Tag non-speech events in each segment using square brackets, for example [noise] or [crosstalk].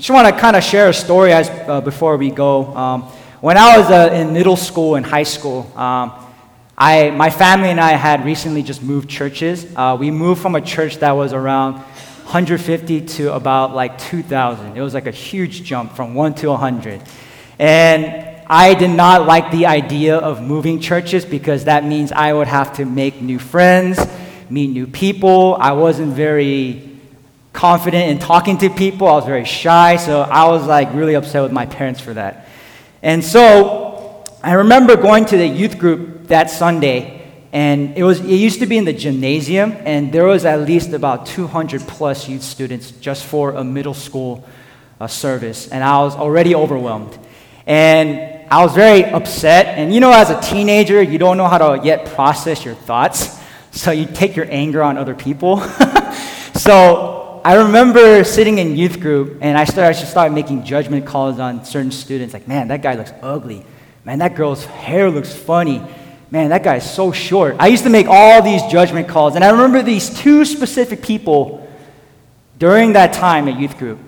I just want to kind of share a story as, uh, before we go. Um, when I was uh, in middle school and high school, um, I, my family and I had recently just moved churches. Uh, we moved from a church that was around 150 to about like 2,000. It was like a huge jump from 1 to 100. And I did not like the idea of moving churches because that means I would have to make new friends, meet new people. I wasn't very confident in talking to people. I was very shy, so I was like really upset with my parents for that. And so I remember going to the youth group that Sunday, and it was it used to be in the gymnasium, and there was at least about 200 plus youth students just for a middle school uh, service, and I was already overwhelmed. And I was very upset, and you know, as a teenager, you don't know how to yet process your thoughts, [laughs] so you take your anger on other people. [laughs] so I remember sitting in youth group and I started, I started making judgment calls on certain students like, man, that guy looks ugly. Man, that girl's hair looks funny. Man, that guy's so short. I used to make all these judgment calls. And I remember these two specific people during that time at youth group.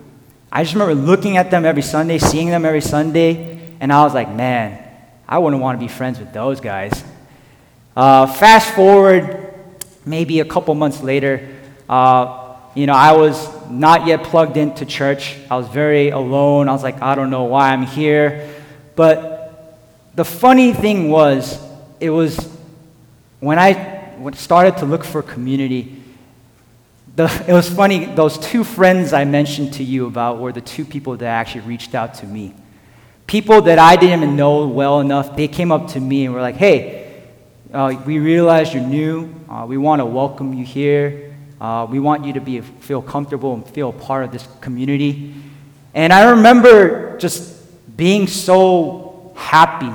I just remember looking at them every Sunday, seeing them every Sunday, and I was like, man, I wouldn't want to be friends with those guys. Uh, fast forward maybe a couple months later, uh, you know, I was not yet plugged into church. I was very alone. I was like, I don't know why I'm here. But the funny thing was, it was when I started to look for community, the, it was funny, those two friends I mentioned to you about were the two people that actually reached out to me. People that I didn't even know well enough, they came up to me and were like, hey, uh, we realize you're new. Uh, we want to welcome you here. Uh, we want you to be, feel comfortable and feel part of this community. And I remember just being so happy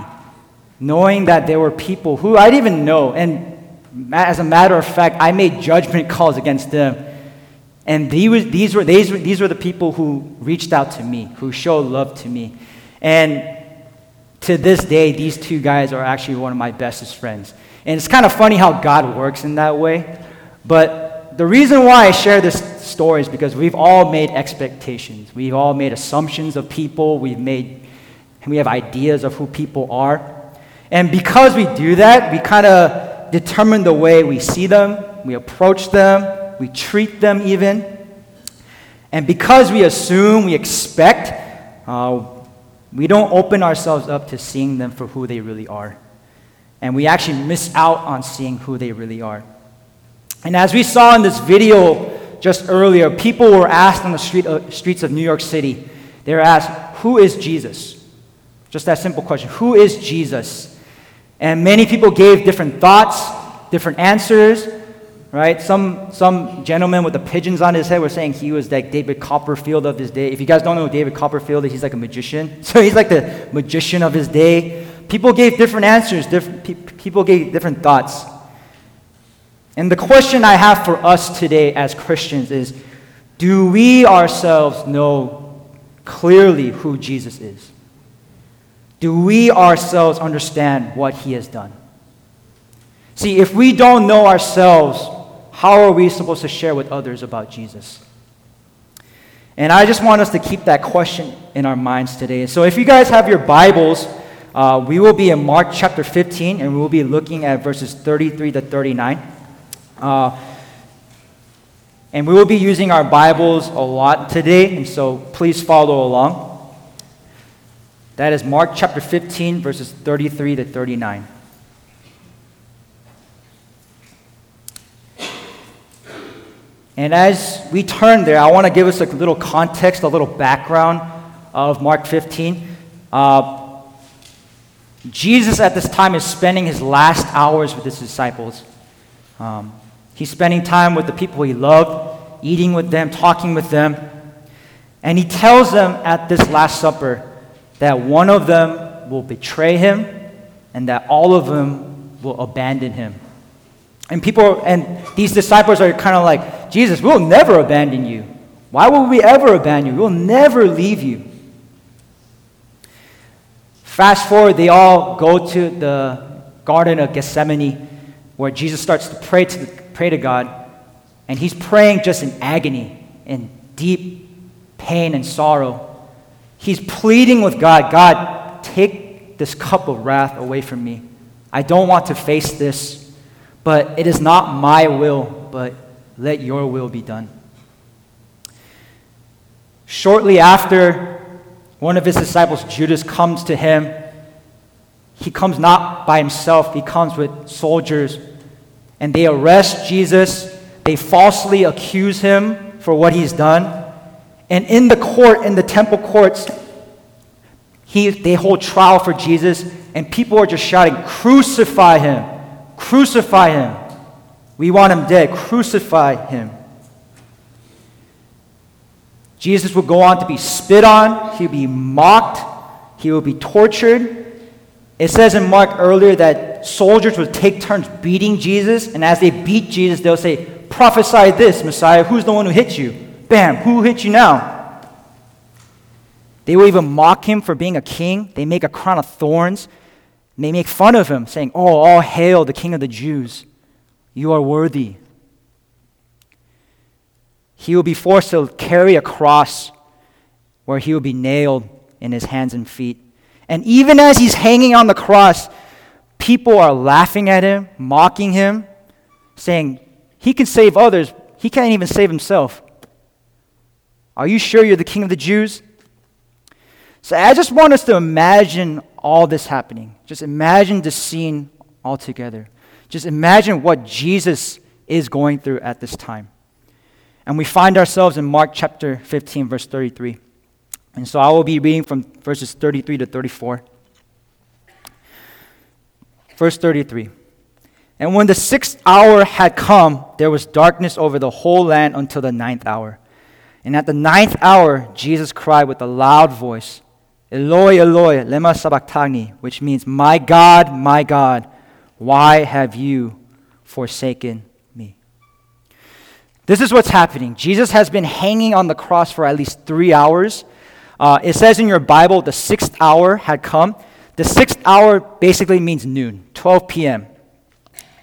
knowing that there were people who I didn't even know. And as a matter of fact, I made judgment [laughs] calls against them. And these, these, were, these, were, these were the people who reached out to me, who showed love to me. And to this day, these two guys are actually one of my bestest friends. And it's kind of funny how God works in that way. But the reason why I share this story is because we've all made expectations. We've all made assumptions of people. We've made, and we have ideas of who people are. And because we do that, we kind of determine the way we see them, we approach them, we treat them even. And because we assume, we expect, uh, we don't open ourselves up to seeing them for who they really are. And we actually miss out on seeing who they really are. And as we saw in this video just earlier, people were asked on the street, uh, streets of New York City, they were asked, Who is Jesus? Just that simple question Who is Jesus? And many people gave different thoughts, different answers, right? Some, some gentleman with the pigeons on his head were saying he was like David Copperfield of his day. If you guys don't know David Copperfield, he's like a magician. [laughs] So he's like the magician of his day. People gave different answers, different, pe- people gave different thoughts. And the question I have for us today as Christians is do we ourselves know clearly who Jesus is? Do we ourselves understand what he has done? See, if we don't know ourselves, how are we supposed to share with others about Jesus? And I just want us to keep that question in our minds today. So if you guys have your Bibles, uh, we will be in Mark chapter 15, and we will be looking at verses 33 to 39. Uh, and we will be using our Bibles a lot today, and so please follow along. That is Mark chapter 15, verses 33 to 39. And as we turn there, I want to give us a little context, a little background of Mark 15. Uh, Jesus at this time is spending his last hours with his disciples. Um, He's spending time with the people he loved, eating with them, talking with them. And he tells them at this Last Supper that one of them will betray him and that all of them will abandon him. And people, and these disciples are kind of like, Jesus, we'll never abandon you. Why would we ever abandon you? We'll never leave you. Fast forward, they all go to the Garden of Gethsemane where Jesus starts to pray to the pray to God, and he's praying just in agony, in deep pain and sorrow. He's pleading with God God, take this cup of wrath away from me. I don't want to face this, but it is not my will, but let your will be done. Shortly after, one of his disciples, Judas, comes to him. He comes not by himself, he comes with soldiers, and they arrest Jesus. They falsely accuse him for what he's done. And in the court, in the temple courts, he, they hold trial for Jesus, and people are just shouting, Crucify him! Crucify him! We want him dead. Crucify him. Jesus will go on to be spit on, he'll be mocked, he will be tortured. It says in Mark earlier that soldiers would take turns beating Jesus, and as they beat Jesus, they'll say, Prophesy this, Messiah. Who's the one who hit you? Bam, who hit you now? They will even mock him for being a king. They make a crown of thorns. They make fun of him, saying, Oh, all hail the king of the Jews. You are worthy. He will be forced to carry a cross where he will be nailed in his hands and feet. And even as he's hanging on the cross, people are laughing at him, mocking him, saying, He can save others, he can't even save himself. Are you sure you're the king of the Jews? So I just want us to imagine all this happening. Just imagine the scene all together. Just imagine what Jesus is going through at this time. And we find ourselves in Mark chapter 15, verse 33. And so I will be reading from verses 33 to 34. Verse 33. And when the sixth hour had come, there was darkness over the whole land until the ninth hour. And at the ninth hour, Jesus cried with a loud voice, Eloi, Eloi, lema sabachthani, which means, My God, my God, why have you forsaken me? This is what's happening. Jesus has been hanging on the cross for at least three hours. Uh, it says in your Bible the sixth hour had come. The sixth hour basically means noon, 12 p.m.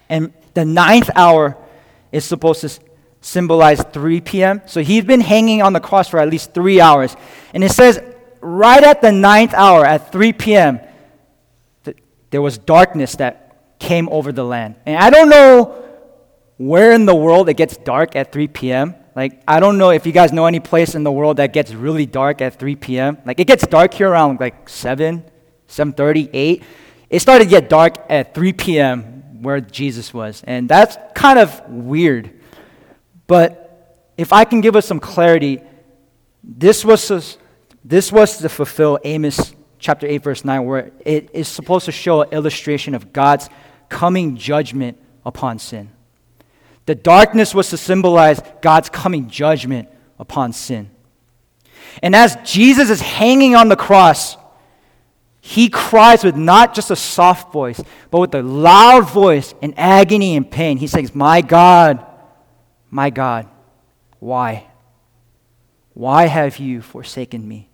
And the ninth hour is supposed to symbolize 3 p.m. So he's been hanging on the cross for at least three hours. And it says right at the ninth hour, at 3 p.m., th- there was darkness that came over the land. And I don't know where in the world it gets dark at 3 p.m. Like, I don't know if you guys know any place in the world that gets really dark at 3 p.m. Like, it gets dark here around like 7, 7.30, 8. It started to get dark at 3 p.m. where Jesus was. And that's kind of weird. But if I can give us some clarity, this was this was to fulfill Amos chapter 8, verse 9, where it is supposed to show an illustration of God's coming judgment upon sin. The darkness was to symbolize God's coming judgment upon sin. And as Jesus is hanging on the cross, he cries with not just a soft voice, but with a loud voice in agony and pain. He says, My God, my God, why? Why have you forsaken me?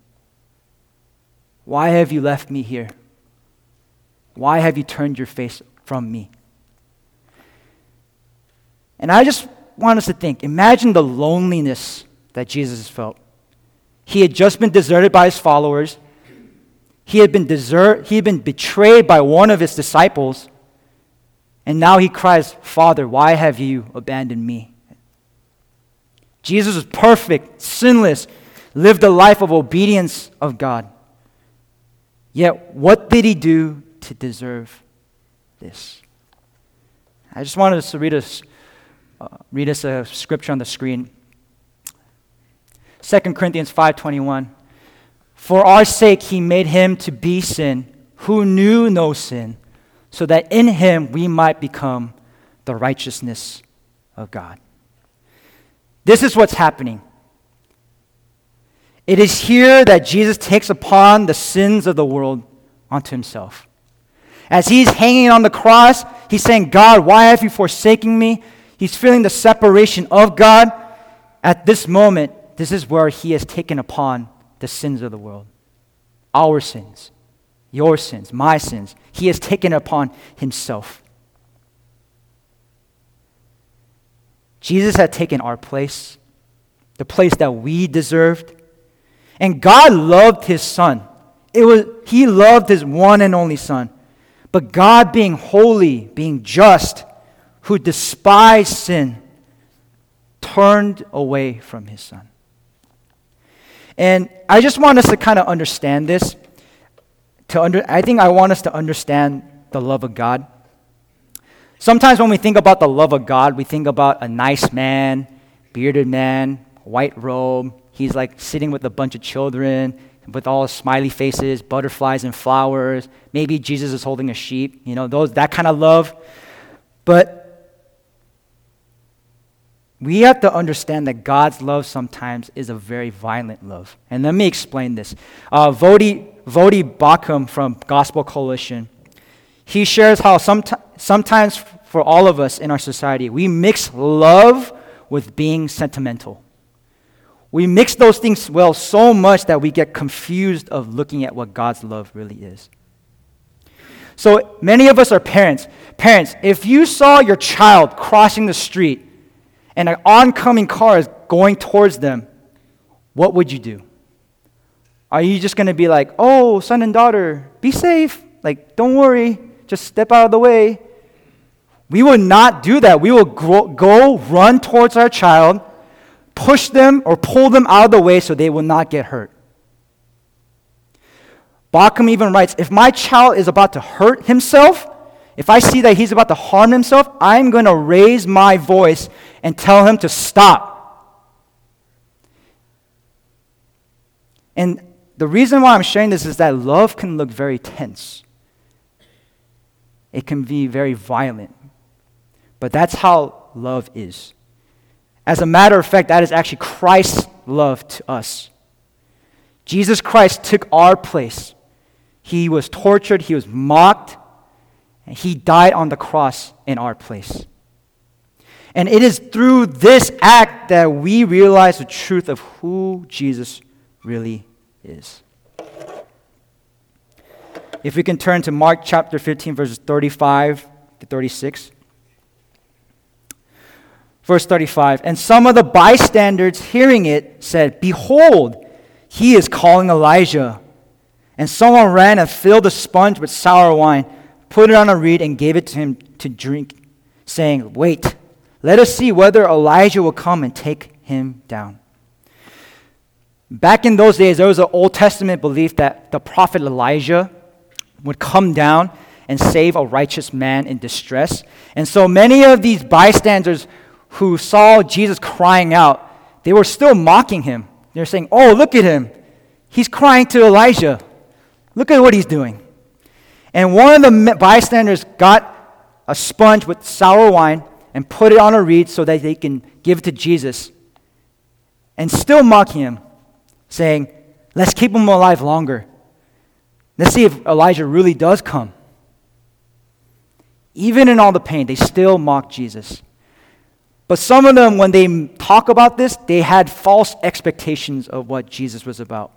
Why have you left me here? Why have you turned your face from me? And I just want us to think imagine the loneliness that Jesus felt. He had just been deserted by his followers, he had been, desert, he had been betrayed by one of his disciples, and now he cries, Father, why have you abandoned me? Jesus was perfect, sinless, lived a life of obedience of God. Yet, what did he do to deserve this? I just wanted to read us, uh, read us a scripture on the screen. 2 Corinthians 5:21 For our sake he made him to be sin who knew no sin so that in him we might become the righteousness of God. This is what's happening. It is here that Jesus takes upon the sins of the world onto himself. As he's hanging on the cross, he's saying, God, why have you forsaken me? He's feeling the separation of God. At this moment, this is where he has taken upon the sins of the world our sins, your sins, my sins. He has taken upon himself. Jesus had taken our place, the place that we deserved. And God loved his son. It was, he loved his one and only son. But God, being holy, being just, who despised sin, turned away from his son. And I just want us to kind of understand this. To under, I think I want us to understand the love of God. Sometimes when we think about the love of God, we think about a nice man, bearded man, white robe. He's like sitting with a bunch of children with all smiley faces, butterflies and flowers. Maybe Jesus is holding a sheep, you know, those that kind of love. But we have to understand that God's love sometimes is a very violent love. And let me explain this. Uh, Voddie, Voddie Baucham from Gospel Coalition, he shares how somet- sometimes for all of us in our society, we mix love with being sentimental. We mix those things well so much that we get confused of looking at what God's love really is. So many of us are parents. Parents, if you saw your child crossing the street and an oncoming car is going towards them, what would you do? Are you just going to be like, oh, son and daughter, be safe? Like, don't worry, just step out of the way. We will not do that. We will go, run towards our child push them or pull them out of the way so they will not get hurt. Baucham even writes If my child is about to hurt himself, if I see that he's about to harm himself, I'm going to raise my voice and tell him to stop. And the reason why I'm sharing this is that love can look very tense, it can be very violent. But that's how love is. As a matter of fact, that is actually Christ's love to us. Jesus Christ took our place. He was tortured, he was mocked, and he died on the cross in our place. And it is through this act that we realize the truth of who Jesus really is. If we can turn to Mark chapter 15, verses 35 to 36. Verse 35 And some of the bystanders hearing it said, Behold, he is calling Elijah. And someone ran and filled a sponge with sour wine, put it on a reed, and gave it to him to drink, saying, Wait, let us see whether Elijah will come and take him down. Back in those days, there was an Old Testament belief that the prophet Elijah would come down and save a righteous man in distress. And so many of these bystanders who saw Jesus crying out, they were still mocking him. They're saying, Oh, look at him. He's crying to Elijah. Look at what he's doing. And one of the bystanders got a sponge with sour wine and put it on a reed so that they can give it to Jesus and still mock him, saying, Let's keep him alive longer. Let's see if Elijah really does come. Even in all the pain, they still mock Jesus. But some of them, when they talk about this, they had false expectations of what Jesus was about.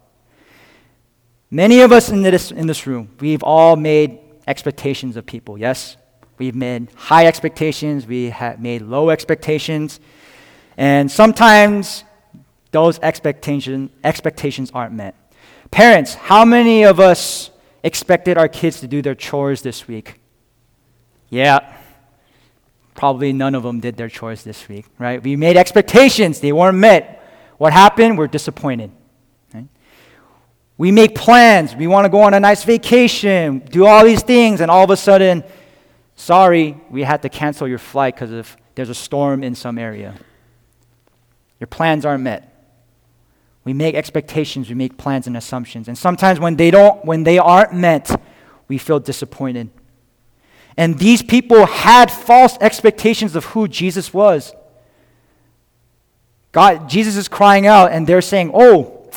Many of us in this, in this room, we've all made expectations of people, yes? We've made high expectations, we have made low expectations, and sometimes those expectation, expectations aren't met. Parents, how many of us expected our kids to do their chores this week? Yeah, Probably none of them did their chores this week, right? We made expectations, they weren't met. What happened? We're disappointed. We make plans, we want to go on a nice vacation, do all these things, and all of a sudden, sorry, we had to cancel your flight because of there's a storm in some area. Your plans aren't met. We make expectations, we make plans and assumptions. And sometimes when they don't when they aren't met, we feel disappointed. And these people had false expectations of who Jesus was. God, Jesus is crying out, and they're saying, Oh,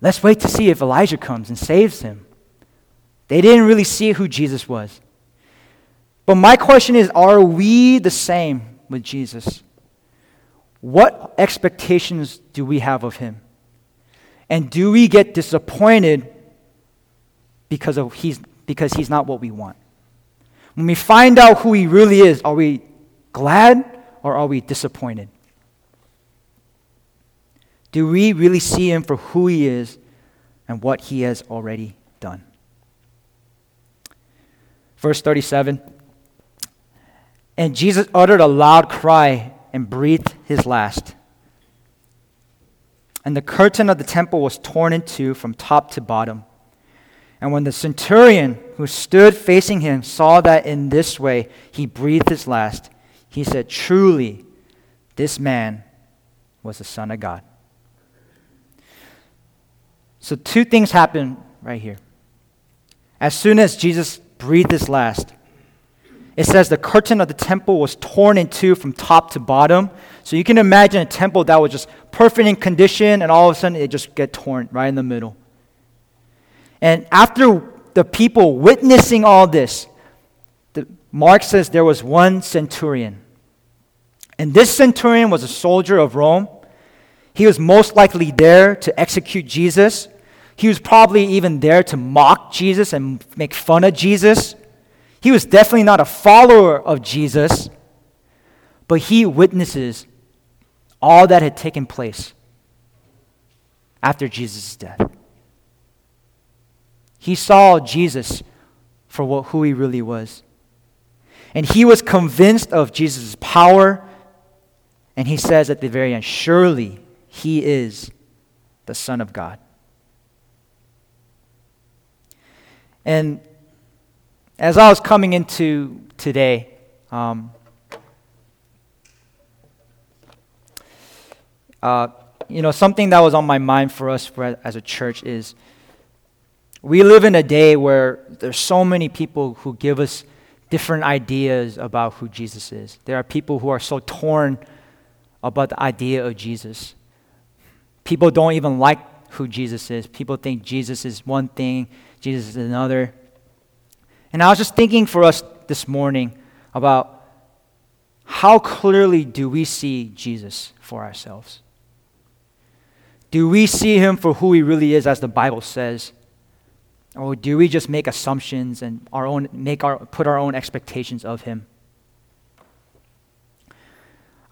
let's wait to see if Elijah comes and saves him. They didn't really see who Jesus was. But my question is are we the same with Jesus? What expectations do we have of him? And do we get disappointed because, of he's, because he's not what we want? When we find out who He really is, are we glad or are we disappointed? Do we really see him for who he is and what he has already done? Verse 37 And Jesus uttered a loud cry and breathed his last. And the curtain of the temple was torn in two from top to bottom. And when the centurion who stood facing him saw that in this way he breathed his last, he said, Truly, this man was the Son of God. So, two things happen right here. As soon as Jesus breathed his last, it says the curtain of the temple was torn in two from top to bottom. So you can imagine a temple that was just perfect in condition, and all of a sudden it just get torn right in the middle. And after the people witnessing all this, the, Mark says there was one centurion. And this centurion was a soldier of Rome. He was most likely there to execute Jesus. He was probably even there to mock Jesus and make fun of Jesus. He was definitely not a follower of Jesus, but he witnesses all that had taken place after Jesus' death. He saw Jesus for what, who he really was. And he was convinced of Jesus' power. And he says at the very end, Surely he is the Son of God. And as I was coming into today, um, uh, you know, something that was on my mind for us for, as a church is we live in a day where there's so many people who give us different ideas about who Jesus is. There are people who are so torn about the idea of Jesus. People don't even like who Jesus is. People think Jesus is one thing, Jesus is another. And I was just thinking for us this morning about how clearly do we see Jesus for ourselves? Do we see him for who he really is, as the Bible says? Or do we just make assumptions and our own, make our, put our own expectations of him?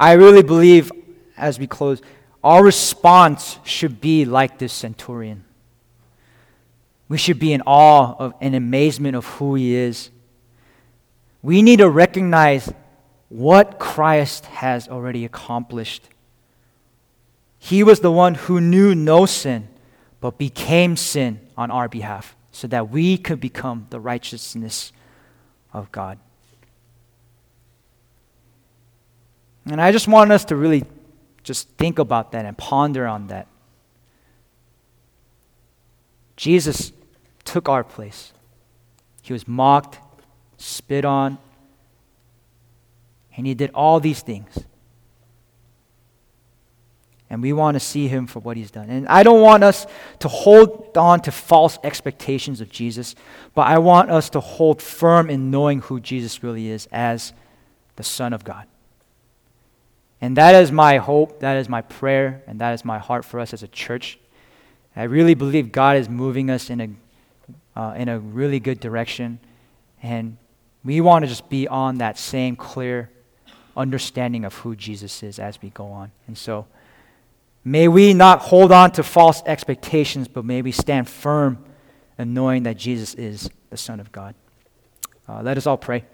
I really believe, as we close, our response should be like this centurion. We should be in awe of and amazement of who he is. We need to recognize what Christ has already accomplished. He was the one who knew no sin, but became sin on our behalf, so that we could become the righteousness of God. And I just want us to really just think about that and ponder on that. Jesus took our place. He was mocked, spit on, and he did all these things. And we want to see him for what he's done. And I don't want us to hold on to false expectations of Jesus, but I want us to hold firm in knowing who Jesus really is as the Son of God. And that is my hope, that is my prayer, and that is my heart for us as a church I really believe God is moving us in a, uh, in a really good direction. And we want to just be on that same clear understanding of who Jesus is as we go on. And so, may we not hold on to false expectations, but may we stand firm in knowing that Jesus is the Son of God. Uh, let us all pray.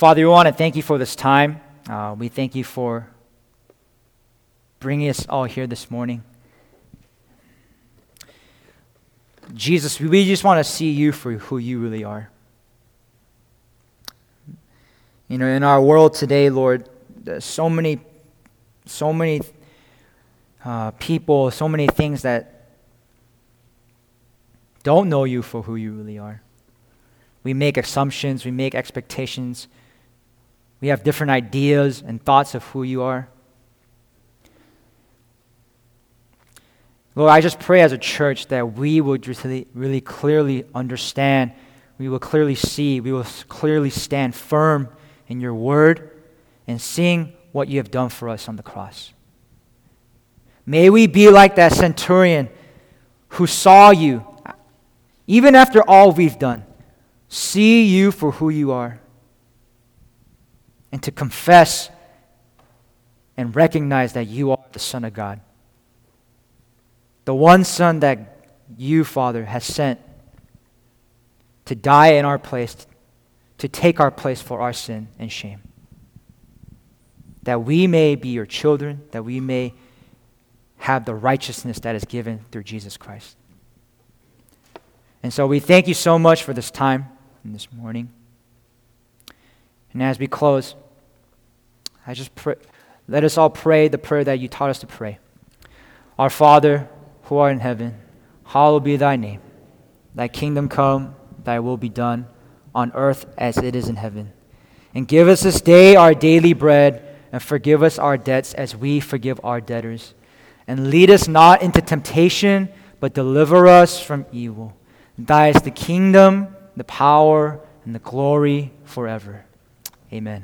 Father, we want to thank you for this time. Uh, we thank you for bringing us all here this morning. Jesus, we just want to see you for who you really are. You know, in our world today, Lord, there's so many, so many uh, people, so many things that don't know you for who you really are. We make assumptions, we make expectations. We have different ideas and thoughts of who you are. Lord, I just pray as a church that we would really, really clearly understand, we will clearly see, we will clearly stand firm in your word and seeing what you have done for us on the cross. May we be like that centurion who saw you even after all we've done, see you for who you are, and to confess and recognize that you are the Son of God. The one Son that you, Father, has sent to die in our place, to take our place for our sin and shame. That we may be your children, that we may have the righteousness that is given through Jesus Christ. And so we thank you so much for this time and this morning. And as we close, I just pray, let us all pray the prayer that you taught us to pray. Our Father, who art in heaven, hallowed be thy name. Thy kingdom come, thy will be done, on earth as it is in heaven. And give us this day our daily bread, and forgive us our debts as we forgive our debtors. And lead us not into temptation, but deliver us from evil. Thy is the kingdom, the power, and the glory forever. Amen.